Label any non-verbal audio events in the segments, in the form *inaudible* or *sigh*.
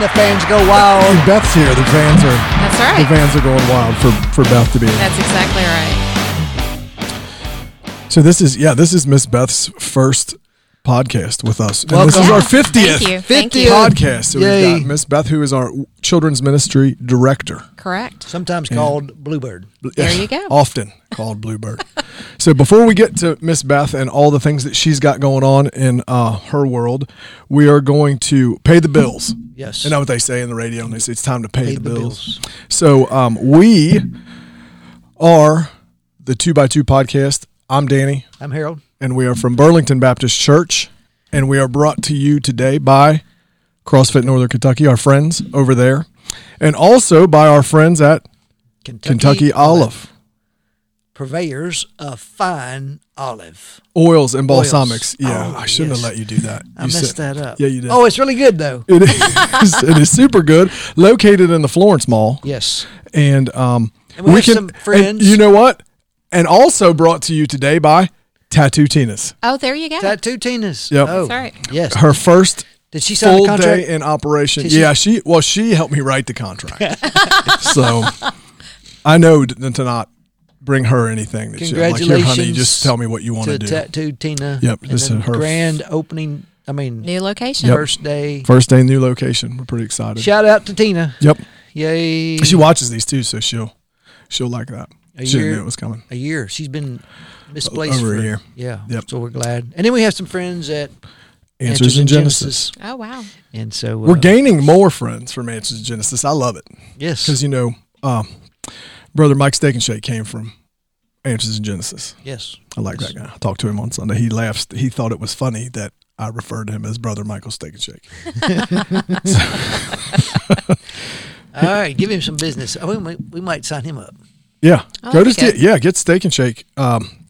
the fans go wild. When Beth's here, the fans are That's right. the fans are going wild for for Beth to be. here. That's exactly right. So this is yeah, this is Miss Beth's first podcast with us, and this Welcome. is our fiftieth Thank you. Thank 50th. podcast. So Yay. we've got Miss Beth, who is our children's ministry director. Correct. Sometimes called Bluebird. There you go. Often called Bluebird. *laughs* so before we get to Miss Beth and all the things that she's got going on in uh, her world, we are going to pay the bills. Yes. You know what they say in the radio, and they say it's time to pay, Pay the, the bills. bills. So um, we are the Two by Two podcast. I'm Danny, I'm Harold. and we are from Burlington Baptist Church, and we are brought to you today by CrossFit Northern Kentucky, our friends over there, and also by our friends at Kentucky, Kentucky Olive Purveyors of fine olive. oils and Oils. balsamics. Yeah, Oh, I shouldn't yes. have let you do that. I You messed said- that up. Yeah, you did. Oh, it's really good though. It is. *laughs* it is super good. Located in the Florence Mall, Yes. and um, And we have some and friends. you know what? And also brought to you today by Tattoo Tina's. Oh, there you go. Tattoo Tina's. Yep. Oh, That's right. Yes. Her first Did she sign full the contract? day in operation. She- yeah, she well, she helped me write the contract. *laughs* so I know to to not bring her anything. That she, like, here, honey, just tell me what you want to to do. Tattoo Tina. Yep, this is her grand opening. I mean, New location. first day. First day, new location. We're pretty excited. Shout out to Tina. Yep. Yay. She watches these too, so she'll she'll like that. A she year- didn't it was coming. a year. She's been misplaced Over a year. Yeah. Yep. So we're glad. And then we have some friends at Answers in Genesis. Oh, wow. and so uh, We're gaining more friends from Answers in Genesis. I love it Yes. because you know, um, brother Mike Steak and Shake came from Answers in Genesis. yes. I like that guy. I talked to him on Sunday. He laughs. He thought it was funny that I referred to him as brother Michael Steak and Shake. *laughs* All right. Give him some business. Oh, we, might, we might sign him up. Yeah, Oh, go to that'd be Ste- yeah, get Steak and Shake. Um,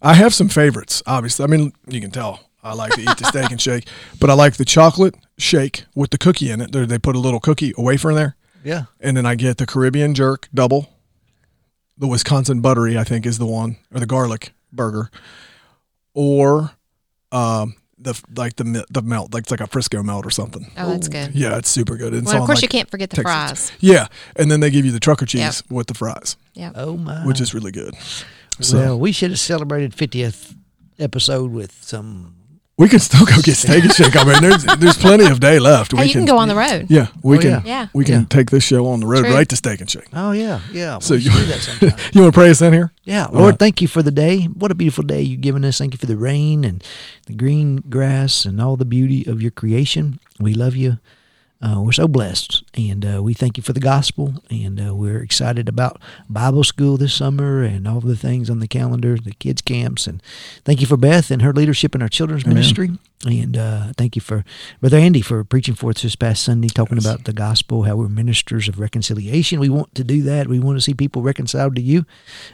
I have some favorites. Obviously, I mean you can tell I like to eat the Steak and Shake, *laughs* but I like the chocolate shake with the cookie in it. They they put a little cookie wafer in there. Yeah. and then I get the Caribbean jerk double. The Wisconsin buttery, I think, is the one, or the garlic burger, or um, the like the the melt, like it's like a Frisco melt or something. Oh, that's good. Yeah, it's super good. It's Well, of course, like, you can't forget the Texas- fries. Yeah, and then they give you the trucker cheese Yep. with the fries, Yeah. Oh, my. which is really good. So well, we should have celebrated 50th episode with some. We can still go get steak and shake. I mean, there's there's plenty of day left. Hey, we you can go on the road. Yeah, we Oh, can. yeah. Yeah. we can Yeah. take this show on the road True. right to steak and shake. Oh, yeah. Yeah. So we you should do that *laughs* sometime. you want to pray us in here? Yeah, Lord, right. thank you for the day. What a beautiful day you've given us. Thank you for the rain and the green grass and all the beauty of your creation. We love you. Uh, we're so blessed, and uh, we thank you for the gospel. And uh, we're excited about Bible school this summer and all the things on the calendar, the kids' camps. And thank you for Beth and her leadership in our children's Amen. ministry. And uh, thank you for Brother Andy for preaching for us this past Sunday, talking about the gospel, how we're ministers of reconciliation. We want to do that. We want to see people reconciled to you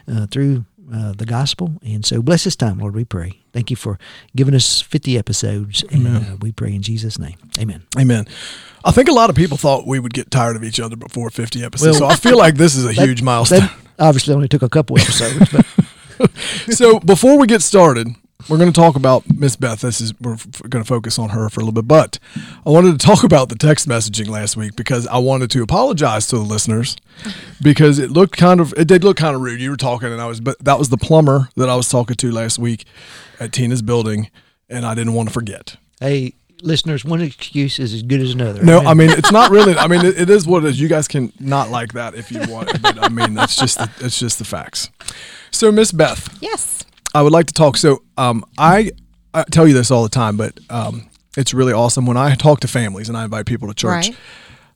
uh, through uh, the gospel. And so bless this time, Lord, we pray. Thank you for giving us 50 episodes. And uh, we pray in Jesus' name. Amen. Amen. I think a lot of people thought we would get tired of each other before 50 episodes. Well, so I feel like this is a *laughs* That- huge milestone. Obviously only took a couple episodes, *laughs* so before we get started, we're going to talk about Miss Beth. This is we're f- going to focus on her for a little bit, but I wanted to talk about the text messaging last week because I wanted to apologize to the listeners because it looked kind of it did look kind of rude. You were talking, and I was, but that was the plumber that I was talking to last week at Tina's building, and I didn't want to forget. hey, listeners, one excuse is as good as another. No, Amen. I mean it's not really. I *laughs* mean it, it is what it is. You guys can not like that if you want, but I mean that's just the, it's just the facts. So Miss Beth, Yes. I would like to talk. So um, I I tell you this all the time, but um, it's really awesome when I talk to families and I invite people to church. Right.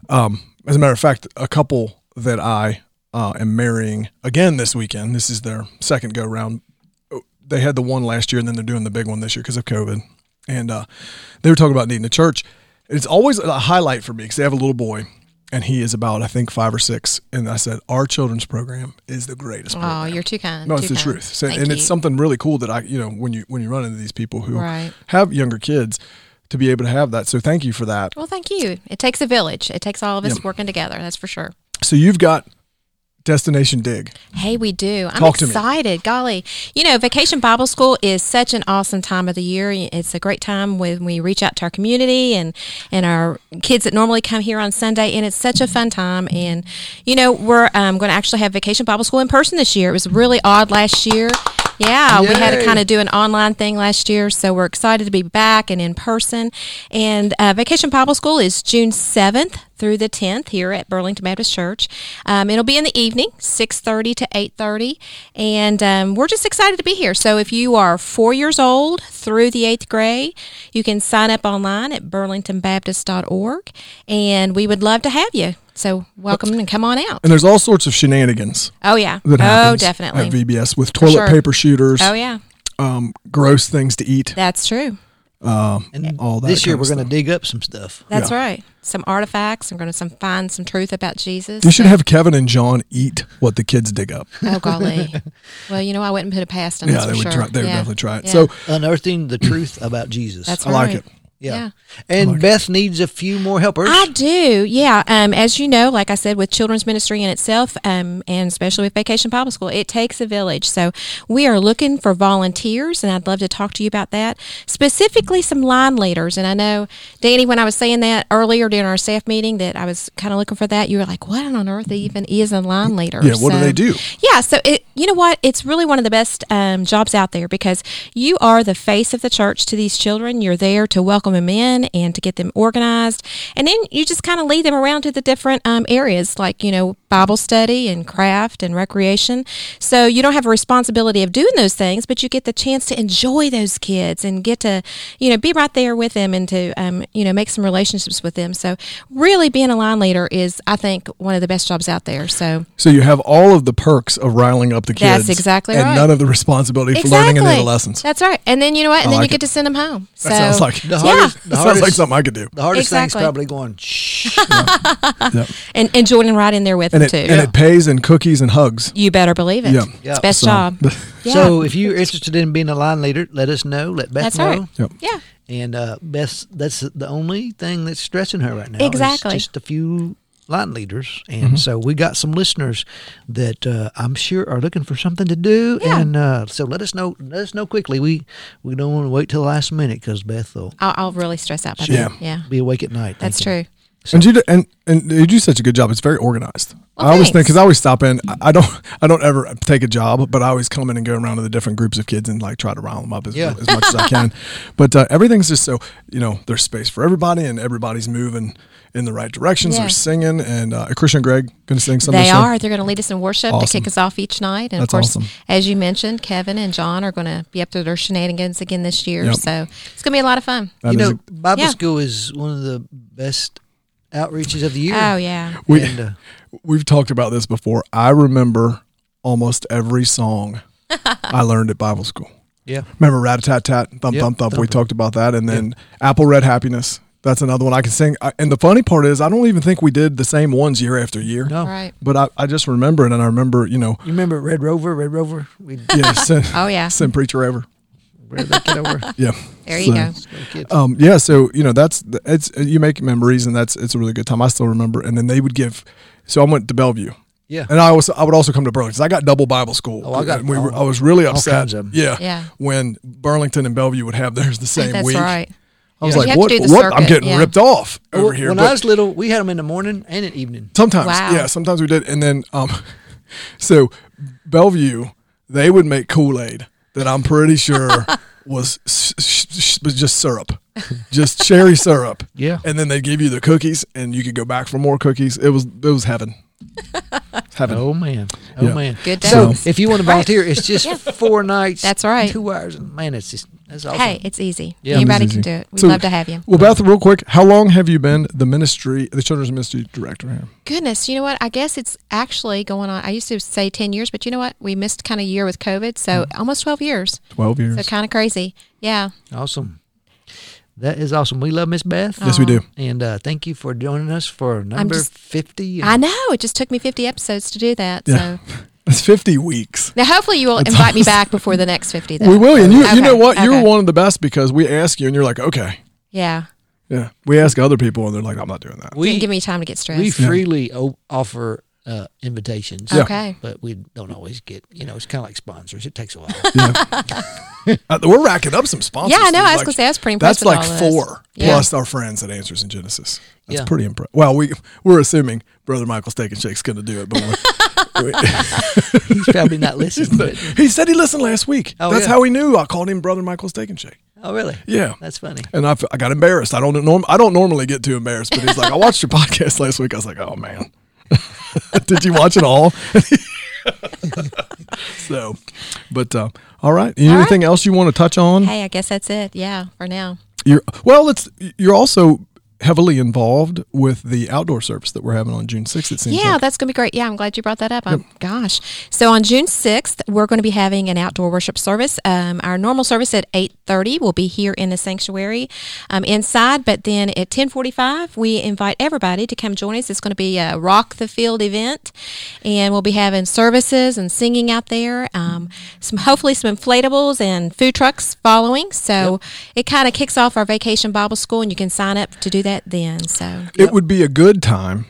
Um, as a matter of fact, a couple that I uh, am marrying again this weekend. This is their second go round. They had the one last year, and then they're doing the big one this year because of COVID. And uh, they were talking about needing a church. It's always a highlight for me because they have a little boy, and he is about I think five or six. And I said, our children's program is the greatest. Oh, program. you're too kind. No, it's the kind. truth. So, and you. it's something really cool that I, you know, when you when you run into these people who Right. have younger kids, to be able to have that. So thank you for that. Well, thank you. It takes a village. It takes all of us Yeah. working together. That's for sure. So you've got Destination Dig. Hey, we do. I'm Talk to me. excited. Golly. You know, Vacation Bible School is such an awesome time of the year. It's a great time when we reach out to our community and, and our kids that normally come here on Sunday. And it's such a fun time. And, you know, we're um, going to actually have Vacation Bible School in person this year. It was really odd last year. Yeah, we had to kind of do an online thing last year, so we're excited to be back and in person. And uh, Vacation Bible School is June seventh through the tenth here at Burlington Baptist Church. Um, it'll be in the evening, six thirty to eight thirty, and um, we're just excited to be here. So if you are four years old through the eighth grade, you can sign up online at burlingtonbaptist.org, and we would love to have you. So welcome and come on out. And there's all sorts of shenanigans Oh yeah. that oh definitely. at VBS with toilet sure. paper shooters, oh yeah. um, gross things to eat. That's true. Um, And all that this year we're going to dig up some stuff. That's Yeah. right. Some artifacts. I'm going to some find some truth about Jesus. You should have Kevin and John eat what the kids dig up. Oh golly. *laughs* well, you know, I wouldn't put it past them. yeah, they for would sure. try. They would definitely try it. Yeah. So Unearthing the truth about Jesus. that's I like right. it. Yeah. yeah. And like it. Beth needs a few more helpers. I do, yeah. Um, as you know, like I said, with children's ministry in itself, um, and especially with Vacation Bible School, it takes a village. So we are looking for volunteers, and I'd love to talk to you about that. Specifically, some line leaders. And I know, Danny, when I was saying that earlier during our staff meeting, that I was kind of looking for that. You were like, "What on earth even is a line leader?" Yeah, what do So- they do? Yeah, so it, you know what? It's really one of the best um, jobs out there because you are the face of the church to these children. You're there to welcome them in and to get them organized, and then you just kind of lead them around to the different um, areas like you know Bible study and craft and recreation. So you don't have a responsibility of doing those things, but you get the chance to enjoy those kids and get to you know be right there with them and to um, you know make some relationships with them. So really, being a line leader is, I think, one of the best jobs out there. So. So you have all of the perks of riling up the kids. That's exactly and right. none of the responsibility for learning any of the lessons. That's right. And then you know what? And I then like you it. get to send them home. That so sounds like the that Yeah. Hardest, the sounds hardest, like something I could do. the hardest thing's Exactly. probably going, shh. Yeah. *laughs* and, and joining right in there with And them it too. and it pays in cookies and hugs. you better believe it. Yeah. Yeah. It's best So- job. Yeah. So if you're interested in being a line leader, let us know. Let Beth That's know. right. Yep. yeah. And uh, Beth, that's the only thing that's stressing her right now. Exactly. just a few line leaders, and so we got some listeners that uh, I'm sure are looking for something to do. Yeah. And uh, so let us know. Let us know quickly. We we don't want to wait till the last minute because Beth will I'll, I'll really stress out by Yeah. that. Yeah. be awake at night. That's thinking. true. And you do, and and you do such a good job. It's very organized. Well, I always think because I always stop in. I- I don't I don't ever take a job, but I always come in and go around to the different groups of kids and like try to rile them up as, Yeah. as much as I can. *laughs* But uh, everything's just so you know there's space for everybody and everybody's moving in the right directions. Yeah. They're singing and uh, Christian and Greg going to sing something. They soon? are. They're going to lead us in worship to kick us off each night. And That's of course, awesome. as you mentioned, Kevin and John are going to be up to their shenanigans again this year. Yep. So it's going to be a lot of fun. That you is know, Bible yeah. school is one of the best outreaches of the year. Oh, yeah. We and, uh, we've talked about this before. I remember almost every song *laughs* I learned at Bible school. yeah. Remember rat a tat tat, thump Yep, thump thump. We talked about that, and then Apple Red Happiness. That's another one I can sing. I, and the funny part is, I don't even think we did the same ones year after year. No. Right. But I, I just remember it, and I remember, you know, You remember Red Rover? Red Rover? We *laughs* yeah, send, Oh, yeah. send preacher ever. Where that kid over. *laughs* Yeah. There you go. Go. Um, yeah, so you know that's it's you make memories, and that's it's a really good time. I still remember, and then they would give. So I went to Bellevue, yeah. and I was I would also come to Burlington. 'cause I got double Bible school. Oh, I got we were, I was really all upset. kinds of 'em. Yeah, Yeah. When Burlington and Bellevue would have theirs the same That's week. right. I was Yeah. Like, have to what? do the What? I'm getting yeah. ripped off over Well, here. when but- I was little, we had them in the morning and at evening. Sometimes, Wow. yeah, sometimes we did. And then, um, *laughs* so Bellevue, they would make Kool Aid that I'm pretty sure *laughs* was s- s- was just syrup, just cherry syrup. Yeah. And then they give you the cookies, and you could go back for more cookies. It was it was heaven. *laughs* heaven. Oh man. Oh Yeah. man. Good So days. if you want to volunteer, it's just four nights. That's right. Two hours. Man, it's just that's awesome. Hey, it's easy. Yeah. Anybody It's can do it. We'd So- love to have you. Well, Beth, real quick, how long have you been the ministry, the children's ministry director here? Goodness, you know what? I guess it's actually going on. I used to say 10 years, but you know what? We missed kind of a year with COVID, so Mm. almost 12 years. Twelve years. So kind of crazy. Yeah. Awesome. That is awesome. We love Miss Beth. yes, we do. And uh, thank you for joining us for number just- 50. I know. It just took me 50 episodes to do that. Yeah. So *laughs* It's fifty weeks. now hopefully you will That's invite me back before the next 50 though. We will, and you, you know what? You're one of the best because we ask you, and you're like, okay, Yeah. yeah. We ask other people, and they're like, I'm not doing that. Didn't we, give me time to get stressed. we freely o- offer uh, invitations. Yeah. Okay. But we don't always get, you know, it's kind of like sponsors. It takes a while. *laughs* Uh, we're racking up some sponsors. Yeah, I know. dude. I was gonna say, that's was pretty That's like all four Yeah. plus our friends at Answers in Genesis. That's Yeah. pretty impressive. Well, we we're assuming Brother Michael Steak and Shake's going to do it, but we're, *laughs* He's probably not listening. But, he said he listened last week. Oh, That's yeah. how he knew. I called him Brother Michael Steak and Shake. oh, really? Yeah. That's funny. And I, I got embarrassed. I don't norm, I don't normally get too embarrassed, but he's like, I watched your podcast last week. I was like, oh man, *laughs* did you watch it all? *laughs* so, but uh, all right. Anything else you want to touch on? Hey, I guess that's it. Yeah, for now. You're well. Let's. You're also heavily involved with the outdoor service that we're having on June 6th. It seems. Yeah, like. that's going to be great. Yeah, I'm glad you brought that up. Um, gosh. So on June 6th, we're going to be having an outdoor worship service. Um, our normal service at 8.30 will be here in the sanctuary um, inside, but then at 10.45, we invite everybody to come join us. It's going to be a Rock the Field event, and we'll be having services and singing out there. Um, some Hopefully some inflatables and food trucks following. So it kind of kicks off our Vacation Bible School, and you can sign up to do that then. So, It would be a good time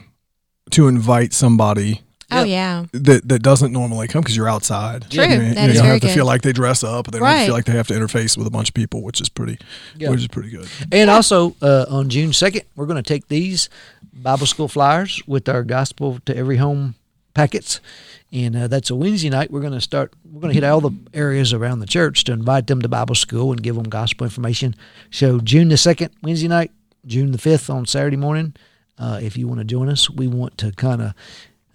to invite somebody oh, yeah. that, that doesn't normally come because you're outside. True. You, That you is don't very have to good. feel like they dress up. They don't Right. feel like they have to interface with a bunch of people, which is pretty, Yeah. which is pretty good. And also uh, on June 2nd, we're going to take these Bible school flyers with our gospel to every home packets. And uh, that's a Wednesday night. We're going to start, we're going to hit all the areas around the church to invite them to Bible school and give them gospel information. So June the 2nd, Wednesday night, June the 5th on Saturday morning. Uh, if you want to join us, we want to kind of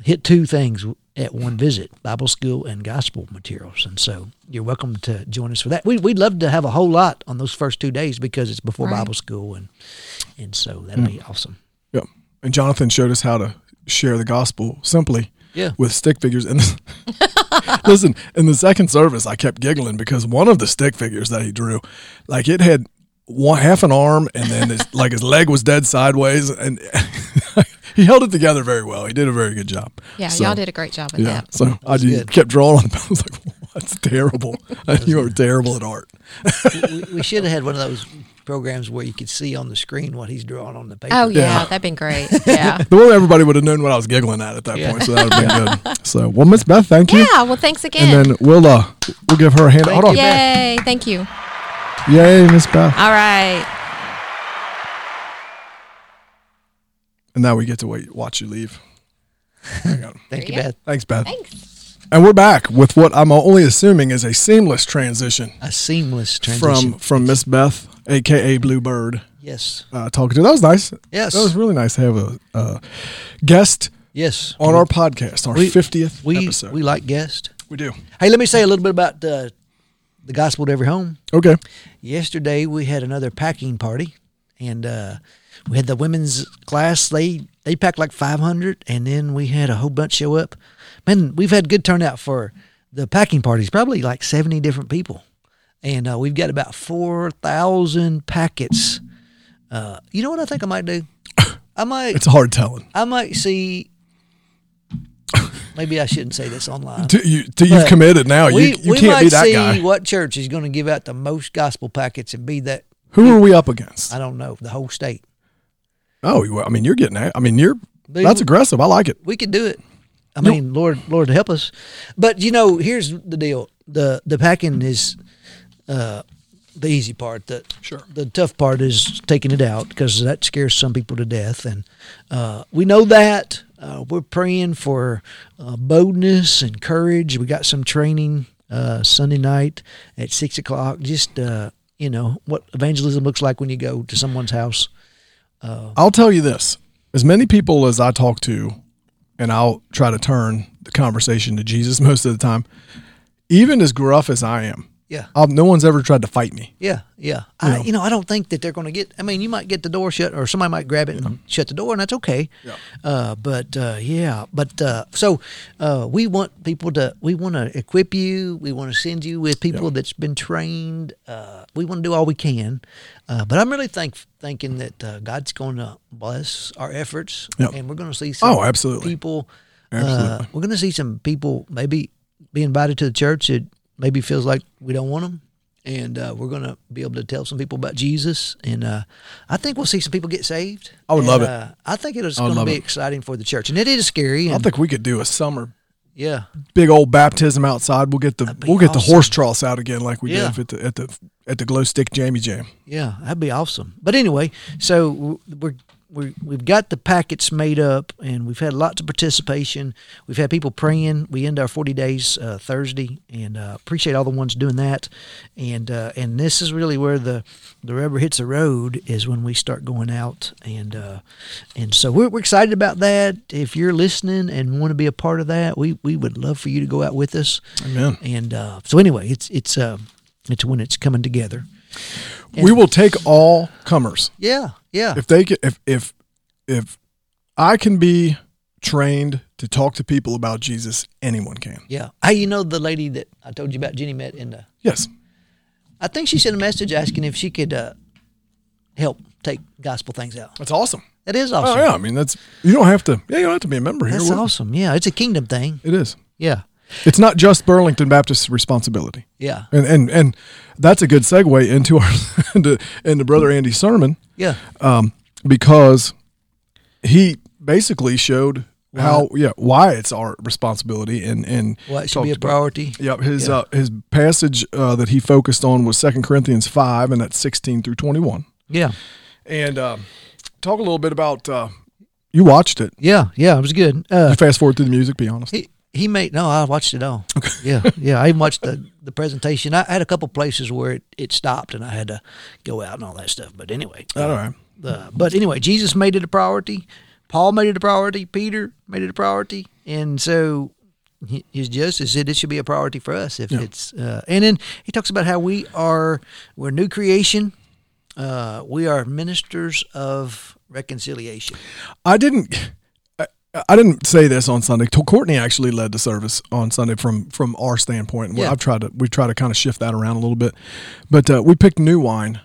hit two things at one visit Bible school and gospel materials. And so you're welcome to join us for that. We, we'd love to have a whole lot on those first two days because it's before Right. Bible school. And, and so that'll be awesome. Yeah. And Jonathan showed us how to share the gospel simply Yeah. with stick figures. And *laughs* listen, in the second service, I kept giggling because one of the stick figures that he drew, like it had one half an arm and then his, *laughs* like his leg was dead sideways and *laughs* he held it together very well. He did a very good job. Yeah, So, y'all did a great job with Yeah. that. So I just good. kept drawing on the *laughs* I was like, that's terrible. you are terrible at art. we, we should have had one of those programs where you could see on the screen what he's drawing on the paper. Oh yeah, Yeah. that'd been great. Yeah. The way everybody would have known what I was giggling at at that Yeah. point, so that would have been good. So, well, Miss Beth, thank you. yeah. Well, thanks again. And then we'll uh we'll give her a hand. Hold on. Yay! Thank you. Yay, Miss Beth. All right. And now we get to wait, watch you leave. Hang on. *laughs* Thank you, you Beth. Thanks, Beth. Thanks. And we're back with what I'm only assuming is a seamless transition A seamless transition. from from Miss Beth, aka Bluebird, yes, uh, talking to. That was nice. yes, That was really nice to have a uh, guest yes. on our podcast, our We- fiftieth we episode. we like guests. we do. Hey, let me say a little bit about uh, the gospel to every home. Okay. Yesterday we had another packing party, and uh, we had the women's class. They they packed like five hundred, and then we had a whole bunch show up. Man, we've had good turnout for the packing parties. Probably like seventy different people, and uh, we've got about four thousand packets. Uh, you know what I think I might do? *coughs* I might It's hard telling. I might see. Maybe I shouldn't say this online. To, you, to you've committed now. we you you we can't might be that see guy. what church is going to give out the most gospel packets and be that. Who are we up against? I don't know the whole state. Oh, well, I mean, you're getting. that. I mean, you're. Dude, That's aggressive. I like it. we could do it. I mean, Lord, Lord, help us. But you know, here's the deal: the the packing is uh, the easy part. The Sure. the tough part is taking it out because that scares some people to death, and uh, we know that. Uh, we're praying for uh, boldness and courage. We got some training uh, Sunday night at six o'clock. Just uh, you know what evangelism looks like when you go to someone's house. I'll tell you this: as many people as I talk to, and I'll try to turn the conversation to Jesus *laughs* most of the time. Even as gruff as I am, Yeah. I'll, no one's ever tried to fight me. Yeah, yeah. You I, know. you know, I don't think that they're going to get. I mean, you might get the door shut, or somebody might grab it and shut the door, and that's okay. Yeah. Uh, but uh, yeah, but uh, so uh, we want people to. We want to equip you. We want to send you with people Yeah. that's been trained. Uh, we want to do all we can. Uh, but I'm really think, thinking that uh, God's going to bless our efforts, Yeah. and we're going to see some Oh, absolutely. people. Uh, Absolutely. we're going to see some people maybe be invited to the church that maybe feels like we don't want them. and uh, we're going to be able to tell some people about Jesus. And uh, I think we'll see some people get saved. I would And, love it. Uh, I think it is going to be it. exciting for the church, and it is scary. I think we could do a summer yeah, big old baptism outside. We'll get the we'll get the horse troughs out again like we Yeah. did at the at the at the glow stick jammy jam. yeah, that'd be awesome. But anyway, so we're. We we've got the packets made up, and we've had lots of participation. We've had people praying. We end our forty days uh, Thursday, and uh, appreciate all the ones doing that. And uh, and this is really where the the rubber hits the road is when we start going out, and uh, and so we're, we're excited about that. If you're listening and want to be a part of that, we we would love for you to go out with us. Amen. And uh, so anyway, it's it's uh, it's when it's coming together. we will take all comers. Yeah, yeah, If they can, if if if I can be trained to talk to people about Jesus, anyone can. yeah. Hey, you know the lady that I told you about, Jenny met in the. Yes. I think she sent a message asking if she could uh, help take gospel things out. That's awesome. That is awesome. Oh yeah, I mean that's you don't have to. Yeah, you don't have to be a member here. That's We're- awesome. Yeah, it's a kingdom thing. It is. Yeah, It's not just Burlington Baptist's responsibility. yeah, And and and that's a good segue into our *laughs* into, into brother Andy's sermon yeah, um, because he basically showed how yeah why it's our responsibility and and well, it should be a talked about- priority. Yep, his Yeah. uh, his passage uh, that he focused on was Second Corinthians five, and that's sixteen through twenty one. Yeah, And um, talk a little bit about uh, you watched it. yeah, yeah. It was good. Uh, You fast forward through the music. Be honest. he he made no. I watched it all. Okay. *laughs* Yeah, yeah. I even watched the the presentation. I had a couple places where it, it stopped and I had to go out and all that stuff. But anyway, All right. Uh, but anyway, Jesus made it a priority. Paul made it a priority. Peter made it a priority, and so his justice said it should be a priority for us if it's. Uh, and then he talks about how we are we're new creation. Uh, we are ministers of reconciliation. I didn't. I, didn't say this on Sunday. Courtney actually led the service on Sunday from from our standpoint. Yeah. I've tried to we try to kind of shift that around a little bit, but uh, we picked "New Wine"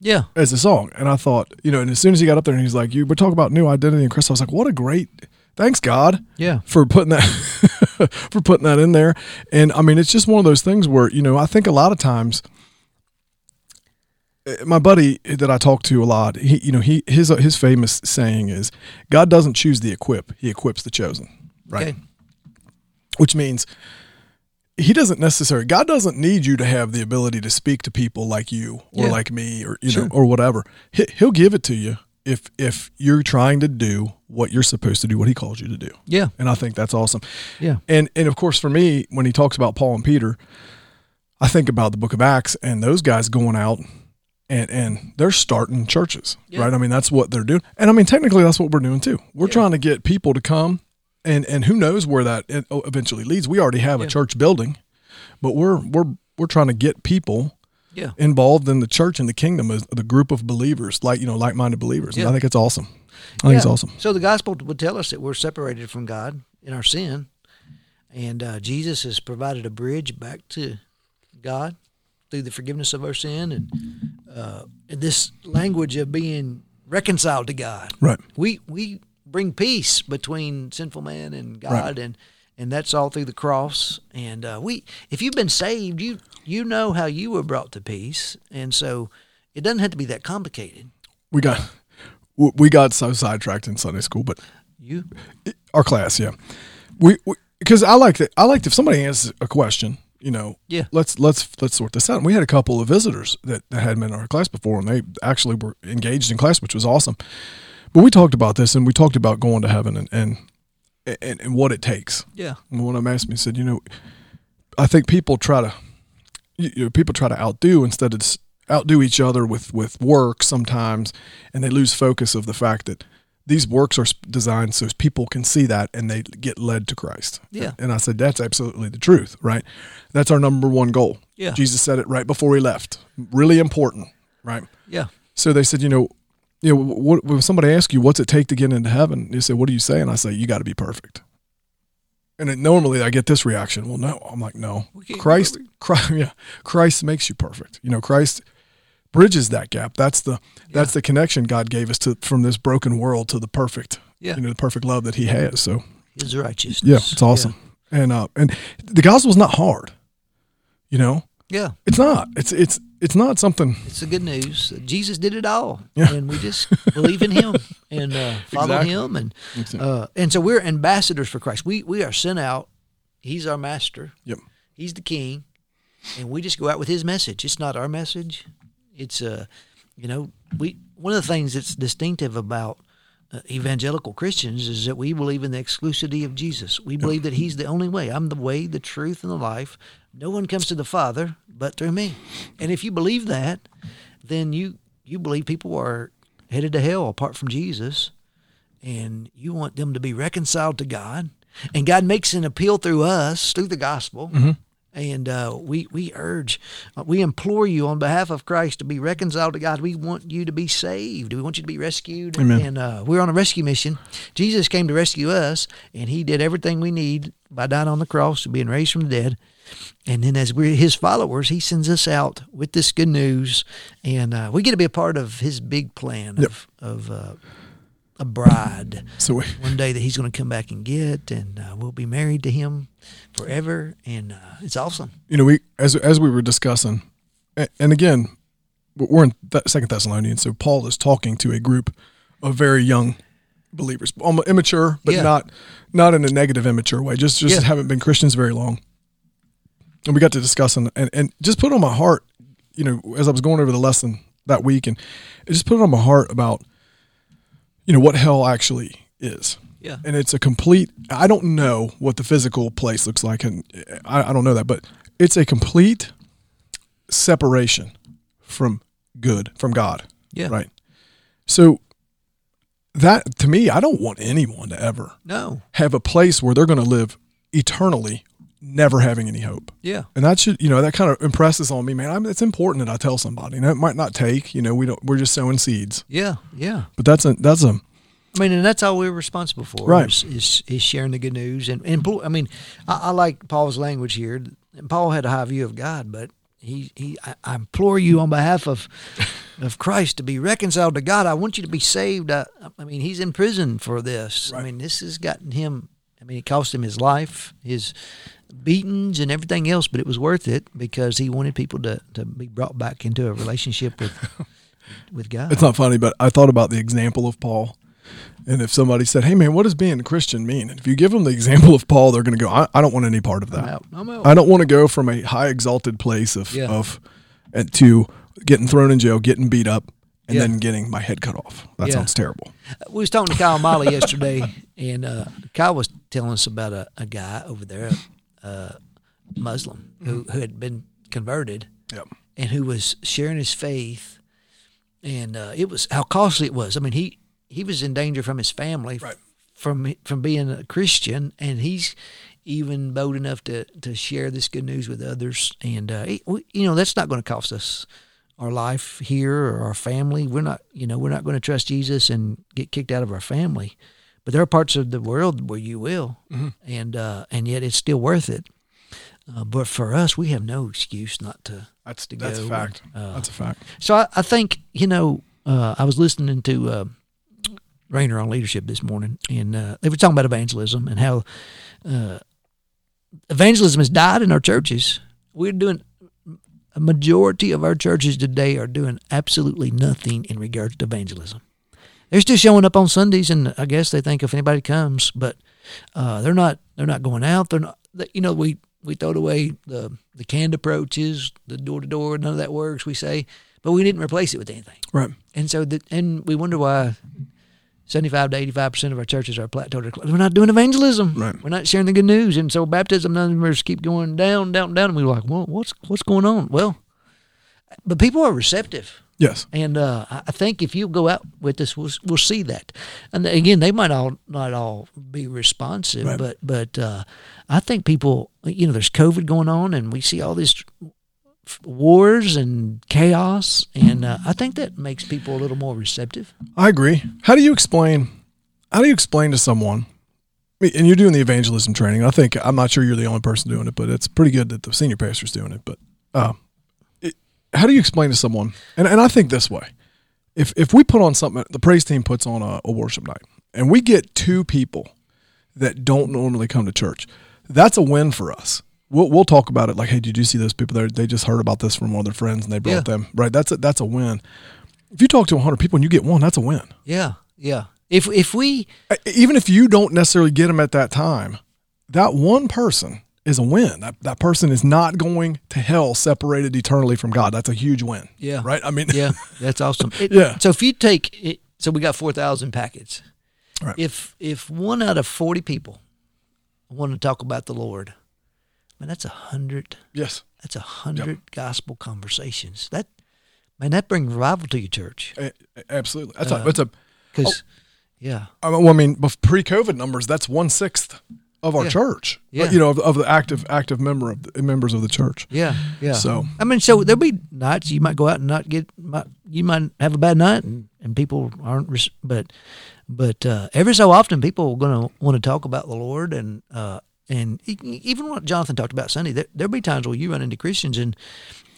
Yeah, as a song, and I thought, you know, and as soon as he got up there and he's like, "You, we're talking about new identity and Christ," I was like, "What a great, thanks God." yeah, for putting that *laughs* for putting that in there. And I mean, it's just one of those things where you know I think a lot of times. Uh, My buddy that I talk to a lot, he you know he his his famous saying is, "God doesn't choose the equip; He equips the chosen." Right, Okay. which means he doesn't necessarily God doesn't need you to have the ability to speak to people like you or Yeah. like me or you Sure. know or whatever. He, he'll give it to you if if you're trying to do what you're supposed to do, what He calls you to do. yeah, And I think that's awesome. yeah, And and of course for me, when he talks about Paul and Peter, I think about the book of Acts and those guys going out and and they're starting churches. Yeah. Right? I mean, that's what they're doing. And I mean technically that's what we're doing too. We're Yeah. trying to get people to come and and who knows where that eventually leads. We already have Yeah. a church building, but we're we're we're trying to get people involved in the church and the kingdom as the group of believers, like you know, like-minded believers. And I think it's awesome. I think it's awesome. So the gospel would tell us that we're separated from God in our sin, and uh, Jesus has provided a bridge back to God through the forgiveness of our sin and, uh, this language of being reconciled to God. Right. We we bring peace between sinful man and God, Right. and and that's all through the cross. And uh, we, if you've been saved, you you know how you were brought to peace, and so it doesn't have to be that complicated. We got we got so sidetracked in Sunday school, but You our class, yeah. We because I like that. I liked if somebody asks a question, you know, Yeah. Let's let's let's sort this out. And we had a couple of visitors that, that hadn't been in our class before, and they actually were engaged in class, which was awesome. But we talked about this, and we talked about going to heaven and and and, and what it takes. yeah And one of them asked me, said, you know, I think people try to, you know, people try to outdo instead of outdo each other with with work sometimes, and they lose focus of the fact that these works are designed so people can see that and they get led to Christ. Yeah. And I said that's absolutely the truth, right? That's our number one goal. Yeah. Jesus said it right before he left. Really important, right? yeah So they said, you know, you know, what, when somebody asks you, what's it take to get into heaven? You say, what do you say? And I say, you got to be perfect. And it, normally I get this reaction. Well, no, I'm like, no, Christ, Christ, *laughs* yeah, Christ makes you perfect. You know, Christ bridges that gap. That's the, that's the connection God gave us to, from this broken world to the perfect, Yeah. you know, the perfect love that he has. So his righteousness. yeah, it's awesome. And, uh, and the gospel's not hard, you know, Yeah. It's not. It's it's it's not something. It's the good news. Jesus did it all, Yeah. and we just believe in Him and uh, *laughs* follow Exactly. Him, and uh, and so we're ambassadors for Christ. We we are sent out. He's our master. Yep. He's the King, and we just go out with His message. It's not our message. It's uh, you know, we one of the things that's distinctive about uh, evangelical Christians is that we believe in the exclusivity of Jesus. We believe that He's the only way. I'm the way, the truth, and the life. No one comes to the Father but through me. And if you believe that, then you you believe people are headed to hell apart from Jesus, and you want them to be reconciled to God. And God makes an appeal through us through the gospel. And uh, we we urge, uh, we implore you on behalf of Christ to be reconciled to God. We want you to be saved. We want you to be rescued. Amen. And uh, we're on a rescue mission. Jesus came to rescue us, and He did everything we need by dying on the cross and being raised from the dead. And then, as we're His followers, He sends us out with this good news, and uh, we get to be a part of His big plan Yep. of of uh, a bride So we, one day that He's going to come back and get, and uh, we'll be married to Him forever, and uh, it's awesome. you know, we as as we were discussing, and again, we're in Second Thessalonians, so Paul is talking to a group of very young believers, almost immature, but Yeah. not not in a negative immature way. Just just Yeah. haven't been Christians very long. And we got to discussing and, and just put on my heart, you know, as I was going over the lesson that week, and it just put it on my heart about, you know, what hell actually is Yeah, and it's a complete i don't know what the physical place looks like and i, I don't know that but it's a complete separation from good from god. Yeah, right. So that to me i don't want anyone to ever No, have a place where they're going to live eternally never having any hope. Yeah, and that should you know that kind of impresses on me man. I'm, it's important that i tell somebody. And it might not take you know we don't we're just sowing seeds. Yeah, yeah. but that's a that's a I mean, and that's all we're responsible for, Right. Is, is, is sharing the good news, and and I mean, I, I like Paul's language here. Paul had a high view of God, but he he I, I implore you on behalf of of Christ to be reconciled to God. I want you to be saved. I, I mean, he's in prison for this. I mean, this has gotten him. I mean, it cost him his life, his beatings, and everything else, but it was worth it because he wanted people to to be brought back into a relationship with *laughs* with God. It's not funny, but I thought about the example of Paul. And if somebody said, "Hey, man, what does being a Christian mean?" And if you give them the example of Paul, they're going to go, I, "I don't want any part of I'm that. out. I'm out. I don't want to go from a high exalted place of Yeah. of and to getting thrown in jail, getting beat up, and Yeah. then getting my head cut off. That Yeah. sounds terrible. we was talking to Kyle Molly yesterday, and uh, Kyle was telling us about a, a guy over there, uh, Muslim, who, who had been converted Yep. and who was sharing his faith, and uh, it was how costly it was. I mean, he he was in danger from his family, Right. from from being a Christian, and he's even bold enough to to share this good news with others. And uh, it- we- you know, that's not going to cost us our life here or our family. We're not, you know, we're not going to trust Jesus and get kicked out of our family. But there are parts of the world where you will, and uh, and yet it's still worth it. Uh, but for us, we have no excuse not to. That's To that's a fact. uh, that's a fact. So I, I think you know uh, I was listening to uh, Rainer on leadership this morning, and uh, they were talking about evangelism and how uh, evangelism has died in our churches. We're doing a majority of our churches today are doing absolutely nothing in regards to evangelism. They're still showing up on Sundays, and I guess they think if anybody comes, but uh, they're not. They're not going out. They're not. You know, we we throwed away the the canned approaches, the door to door. None of that works. We say, but we didn't replace it with anything. Right. And so, the, and we wonder why seventy-five to eighty-five percent of our churches are plateaued. We're not doing evangelism. Right. We're not sharing the good news, and so baptism numbers keep going down, down, down. And we are like, well, what's what's going on? Well, but people are receptive. Yes. And uh, I I think if you go out with us, we'll, we'll see that. And again, they might all not all be responsive, Right. but but uh, I think people, you know, there's COVID going on, and we see all this wars and chaos, and uh, I think that makes people a little more receptive. I agree. How do you explain? How do you explain to someone? And you're doing the evangelism training. I think I'm not sure you're the only person doing it, but it's pretty good that the senior pastor's doing it. But uh, it, how do you explain to someone? And and I think this way: if if we put on something, the praise team puts on a, a worship night, and we get two people that don't normally come to church, that's a win for us. We'll we'll talk about it. Like, hey, did you see those people there? They just heard about this from one of their friends and they brought Yeah. them. Right. That's a that's a win. If you talk to hundred people and you get one, that's a win. Yeah, yeah. If if we Even if you don't necessarily get them at that time, that one person is a win. That that person is not going to hell separated eternally from God. That's a huge win. Yeah. Right. I mean. yeah, *laughs* that's awesome. It- Yeah. So if you take it, so we got four thousand packets. Right. If if one out of forty people want to talk about the Lord, man, that's a hundred. Yes. That's a hundred gospel conversations. That man, that brings revival to your church. A- Absolutely. That's Uh, a. That's a. Because, yeah, I mean, well, I mean, pre-COVID numbers, that's one sixth of our Yeah. church. Yeah. You know, of, of the active active member of the members of the church. yeah, yeah. So- I mean, so there'll be nights you might go out and not get, might, you might have a bad night, and, and people aren't, but, but uh, every so often people are going to want to talk about the Lord, and uh, and even what Jonathan talked about Sunday, there, there'll be times where you run into Christians and.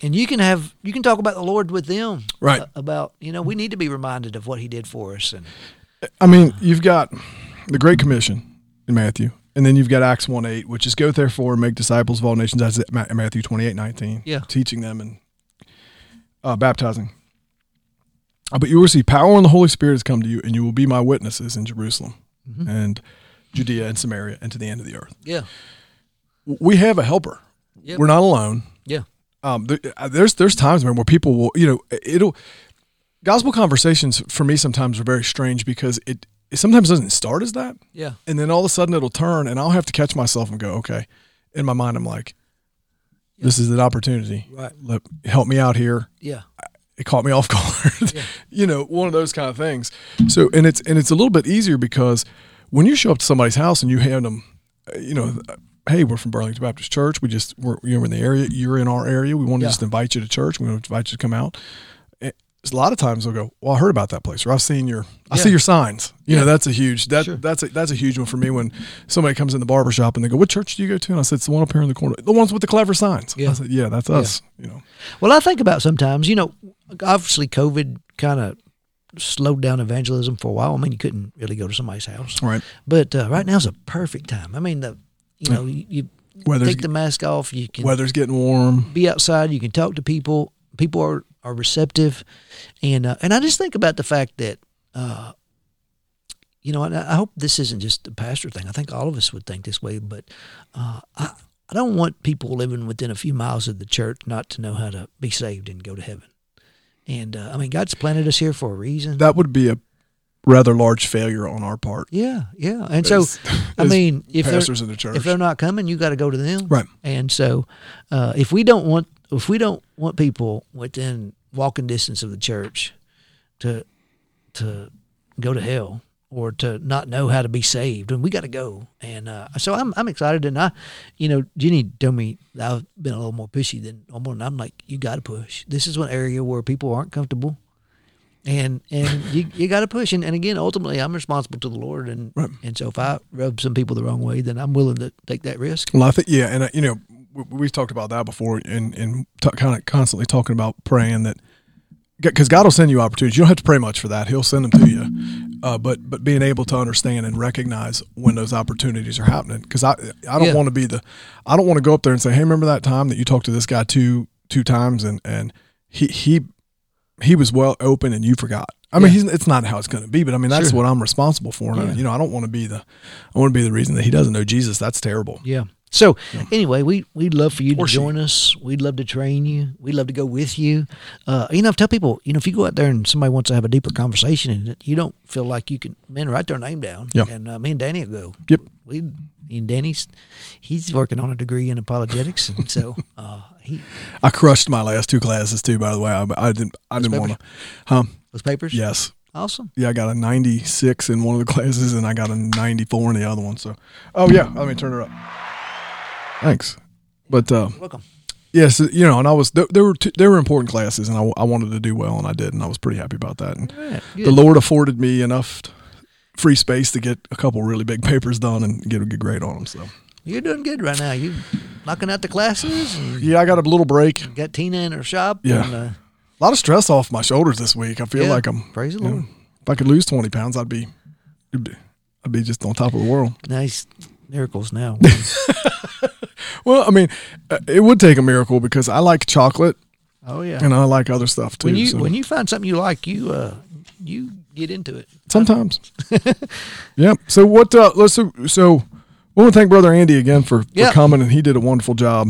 And you can have you can talk about the Lord with them, Right. uh, about you know we need to be reminded of what He did for us, and I mean, you've got the Great Commission in Matthew, and then you've got Acts one eight, which is go therefore and make disciples of all nations. That's Matthew twenty eight nineteen. Yeah. teaching them and uh, baptizing. Uh, but you will see power and the Holy Spirit has come to you, and you will be my witnesses in Jerusalem and Judea and Samaria and to the end of the earth. yeah, We have a helper. Yep. We're not alone. yeah, um, there, uh, there's there's times man, where people will you know it'll gospel conversations for me sometimes are very strange because it, it sometimes doesn't start as that. Yeah, and then all of a sudden it'll turn and I'll have to catch myself and go okay. In my mind I'm like this is an opportunity. Right. Let, help me out here. Yeah, it caught me off *laughs* guard. You know one of those kind of things. So and it's and it's a little bit easier because when you show up to somebody's house and you hand them uh, you know uh, hey we're from burlington baptist church. We just we're you know in the area you're in our area. We want to Yeah. just invite you to church. We want to invite you to come out. Eh, a lot of times they'll go well i heard about that place or i've seen your i see your signs. You know Yeah. that's a huge that Sure. that's a that's a huge one for me when somebody comes in the barber shop and they go what church do you go to? And i said it's the one up here in the corner. The ones with the clever signs. Yeah. i said yeah that's us you know. Well, I think about sometimes, you know, obviously COVID kind of slowed down evangelism for a while. I mean, you couldn't really go to somebody's house, right but uh, right now is a perfect time. I mean, the you know, you, you Weather's- take the mask off, you can weather's getting warm be outside, you can talk to people. People are, are receptive, and uh, and I just think about the fact that. Uh, you know, and I I hope this isn't just a pastor thing. I think all of us would think this way, but uh, I, I don't want people living within a few miles of the church not to know how to be saved and go to heaven. And uh, I mean, God's planted us here for a reason. that would be a rather large failure on our part. yeah, yeah. And so, I mean, if they're, pastors in the church, if they're not coming, you got to go to them. Right. And so, uh, if we don't want if we don't want people within walking distance of the church to to go to hell or to not know how to be saved, and we got to go. And uh, so I'm I'm excited, and I, you know, Jenny told me I've been a little more pushy than normal, and I'm like, you got to push. This is one area where people aren't comfortable. And and you, you got to push, and, and again, ultimately, I'm responsible to the Lord, and Right. and so if I rub some people the wrong way, then I'm willing to take that risk. Well, I think yeah, and uh, you know we, we've talked about that before, and and t- kind of constantly talking about praying that because God will send you opportunities. You don't have to pray much for that; He'll send them to you. Uh, but but being able to understand and recognize when those opportunities are happening, because I I don't Yeah. want to be the I don't want to go up there and say, hey, remember that time that you talked to this guy two two times and and he he he was well open and you forgot. I mean, Yeah. he's, it's not how it's going to be, but I mean, that's Sure. what I'm responsible for. And I, Yeah. you know, I don't want to be the, I want to be the reason that he doesn't know Jesus. That's terrible. Yeah. So anyway, we we'd love for you to join us. We'd love to train you. We'd love to go with you. Uh, you know, tell people, you know, if you go out there and somebody wants to have a deeper conversation and you don't feel like you can, man, write their name down. Yeah. And uh, me and Danny will go. Yep. We and Danny's he's working on a degree in apologetics, and so *laughs* uh, he I crushed my last two classes too. By the way, I, I didn't. I didn't want to. Huh? those papers. Yes. Awesome. Yeah, I got a 96 in one of the *laughs* classes, and I got a 94 in the other one. So, oh yeah, let me turn it up. Thanks. But uh, Welcome. yes, you know, and I was there, there were two, there were important classes, and I, I wanted to do well, and I did, and I was pretty happy about that. And right, the. Lord afforded me enough free space to get a couple really big *laughs* papers done and get a good grade on them. So, You're doing good right now. You knocking out the classes. Yeah, I got a little break. got Tina in her shop. Yeah. And, uh, A lot of stress off my shoulders this week. I feel yeah, like I'm. praise the you know, Lord. if I could lose 20 pounds, I'd be- I'd be just on top of the world. Nice miracles now. *laughs* well, I mean, uh, it would take a miracle because I like chocolate Oh yeah. and I like other stuff too. when you so when you find something you like, you uh you get into it. sometimes, *laughs* yeah. So what? Uh, let's so. so we want to thank Brother Andy again for, for Yeah. coming, and he did a wonderful job,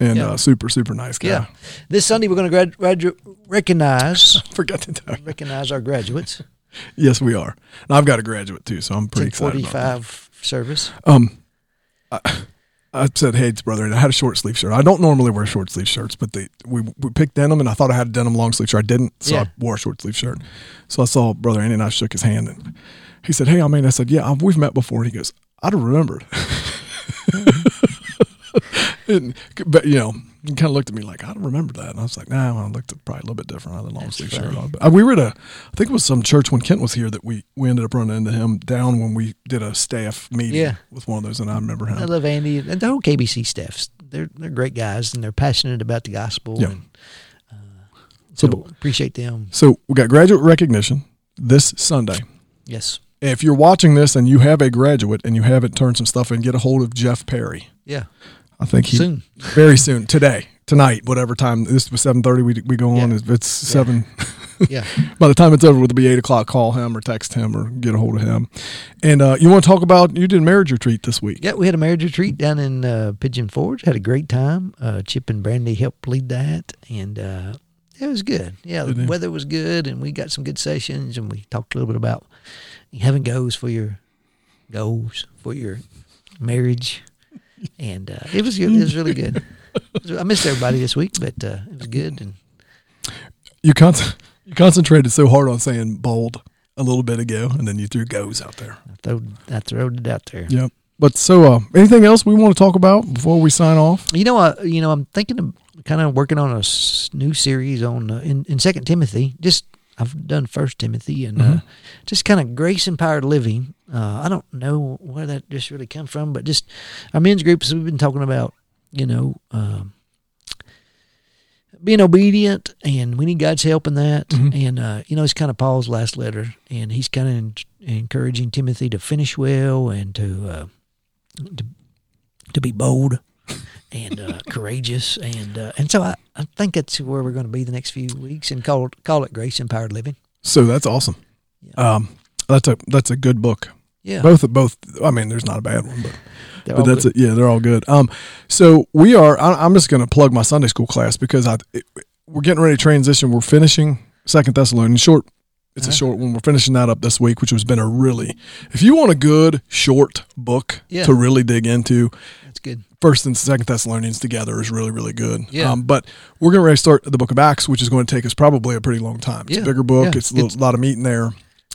and Yeah. uh, super super nice guy. Yeah. This Sunday we're going to grad, gradu- recognize *laughs* Forgot to tell you. recognize our graduates. Yes, we are. And I've got a graduate too, so I'm pretty excited. 45 service. Um, I, I said, "Hey, brother," and I had a short sleeve shirt. I don't normally wear short sleeve shirts, but they we we picked denim, and I thought I had a denim long sleeve shirt. I didn't, so Yeah. I wore a short sleeve shirt. So I saw brother Andy, and I shook his hand, and he said, "Hey, I mean," I said, "Yeah, we've met before." And he goes, "I'd have remembered." Mm-hmm. *laughs* and, but you know, he kind of looked at me like, "I don't remember that," and I was like, "Nah." Well, I looked probably a little bit different. I had a long sleeve shirt funny. on. But, uh, we were at a, I think it was some church when Kent was here that we we ended up running into him down when we did a staff meeting Yeah. with one of those, and I remember him. I love Andy and the whole KBC staff. They're they're great guys and they're passionate about the gospel. Yeah. And, uh, So- so, appreciate them. So we got graduate recognition this Sunday. Yes. If you're watching this and you have a graduate and you haven't turned some stuff in, get a hold of Jeff Perry. Yeah. I think he Soon. very soon today, tonight, whatever time this was seven thirty. We we go on. Yeah. If it's seven, *laughs* Yeah. by the time it's over, it'll be eight o'clock. Call him or text him or get a hold of him. And uh, you want to talk about you did a marriage retreat this week? Yeah, we had a marriage retreat down in uh, Pigeon Forge. Had a great time. Uh, Chip and Brandy helped lead that, and uh, it was good. Yeah, the weather was good, and we got some good sessions, and we talked a little bit about having goals for your goals for your marriage, and uh, it was good. It was really good. *laughs* I missed everybody this week, but uh, it was good. And You con- you concentrated so hard on saying bold a little bit ago, and then you threw goes out there. I throwed, I throwed it out there. Yep. But so, uh, anything else we want to talk about before we sign off? You know, uh, you know, I'm thinking of kind of working on a s- new series on uh, in in Second Timothy. Just I've done First Timothy and uh, Mhm. just kind of grace empowered living. Uh, I don't know where that just really come from, but just our men's groups we've been talking about. You know, um, being obedient, and we need God's help in that. Mhm. And uh, you know, it's kind of Paul's last letter, and he's kind of en- encouraging Timothy to finish well and to uh, to to be bold and uh, courageous, and uh, and so I, I think that's where we're going to be the next few weeks, and call it, call it grace empowered living. So that's awesome. Yeah. Um, that's a that's a good book. Yeah, Both both. I mean, there's not a bad one, but but that's good. it. Yeah, they're all good. Um, so we are. I, I'm just going to plug my Sunday school class because I it, we're getting ready to transition. We're finishing Second Thessalonians short. It's a Uh-huh. short one. We're finishing that up this week, which has been a really. If you want a good short book Yeah. to really dig into, good. First and Second Thessalonians together is really really good. Yeah. Um, but we're going to start the Book of Acts, which is going to take us probably a pretty long time. It's Yeah. a bigger book. Yeah. It's a little, lot of meat in there.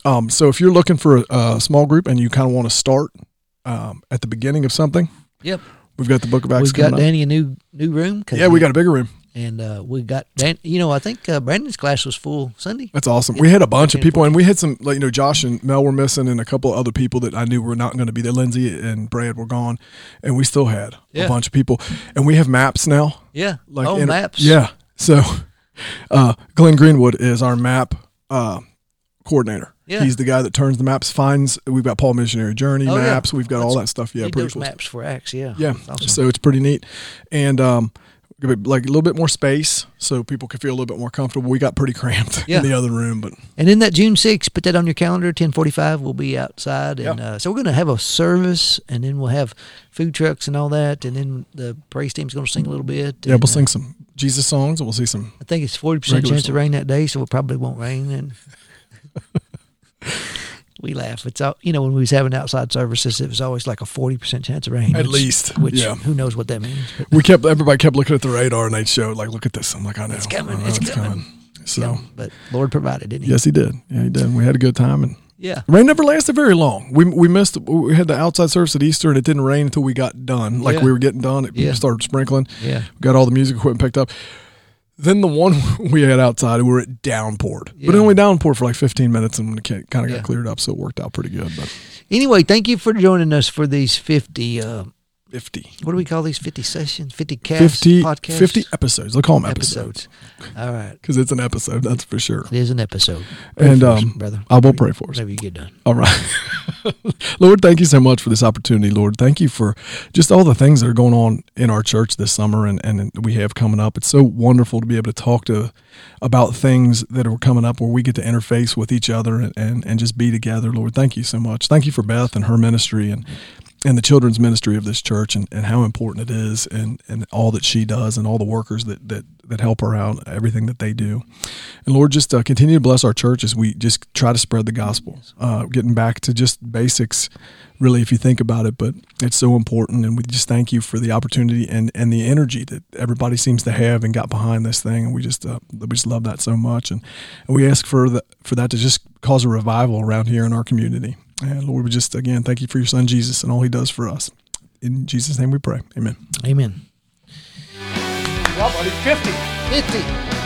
Um, so if you're looking for a, a small group and you kind of want to start um, at the beginning of something, Yep. we've got the Book of Acts We've got coming up. Danny a new new room. Yeah, we got a bigger room. And uh, we got Dan. You know, I think uh, Brandon's class was full Sunday. That's awesome. We had a bunch of people, and we had some, like you know, Josh and Mel were missing, and a couple of other people that I knew were not going to be there. Lindsay and Brad were gone, and we still had Yeah. a bunch of people, and we have maps now. Yeah. like oh, maps. Yeah. So, uh, Glenn Greenwood is our map uh, coordinator. Yeah. He's the guy that turns the maps, finds. We've got Paul Missionary Journey Oh, yeah. maps. We've got all that stuff. Yeah, Need pretty those cool. maps for Acts. Yeah. Yeah. Awesome. So it's pretty neat, and um, like a little bit more space, so people can feel a little bit more comfortable. We got pretty cramped *laughs* Yeah. in the other room, but And in that June 6th, put that on your calendar. Ten forty-five, we'll be outside, and uh, so we're going to have a service, and then we'll have food trucks and all that, and then the praise team's going to sing a little bit. yeah, and, we'll uh, sing some Jesus songs, and we'll see some. I think it's forty percent Regular chance of rain that day, so it probably won't rain. And *laughs* we laugh. It's all you know when we was having outside services, it was always like a forty percent chance of rain. At least, which yeah. who knows what that means? But, We kept everybody kept looking at the radar, and they showed like, "Look at this." I'm like, "I know, It's coming, know it's coming. So, you know, but Lord provided, didn't He? yes, he did. Yeah, he did. We had a good time, and Yeah. Rain never lasted very long. We we missed. We had the outside service at Easter, and it didn't rain until we got done. Like Yeah. we were getting done, it Yeah. started sprinkling. Yeah. Got all the music equipment picked up. Then the one *laughs* we had outside, we were it downpoured, but it only downpoured for like 15 minutes, and it kind of got Yeah. cleared up, so it worked out pretty good. But Anyway, thank you for joining us for these fifty uh, 50. What do we call these? 50 sessions? 50 casts? 50, podcasts? 50 episodes. I'll call them episodes episodes. All right. *laughs* because it's an episode, that's for sure. It is an episode. Pray And for us, um, brother. I will pray for us. Whenever you get done. All right. *laughs* Lord, thank you so much for this opportunity, Lord. Thank you for just all the things that are going on in our church this summer and, and we have coming up. It's so wonderful to be able to talk to about things that are coming up where we get to interface with each other and, and, and just be together. Lord, thank you so much. Thank you for Beth and her ministry and and the children's ministry of this church and, and how important it is and, and all that she does and all the workers that, that, that help her out, everything that they do. And Lord, just uh, continue to bless our church as we just try to spread the gospel, uh, getting back to just basics, really, if you think about it, but it's so important. And we just thank you for the opportunity and, and the energy that everybody seems to have and got behind this thing. And we just, uh, we just love that so much. And, and we ask for, the, for that to just cause a revival around here in our community. And Lord, we just, again, thank you for your son, Jesus, and all he does for us. In Jesus' name we pray. Amen. Amen. Well, buddy, 50. 50.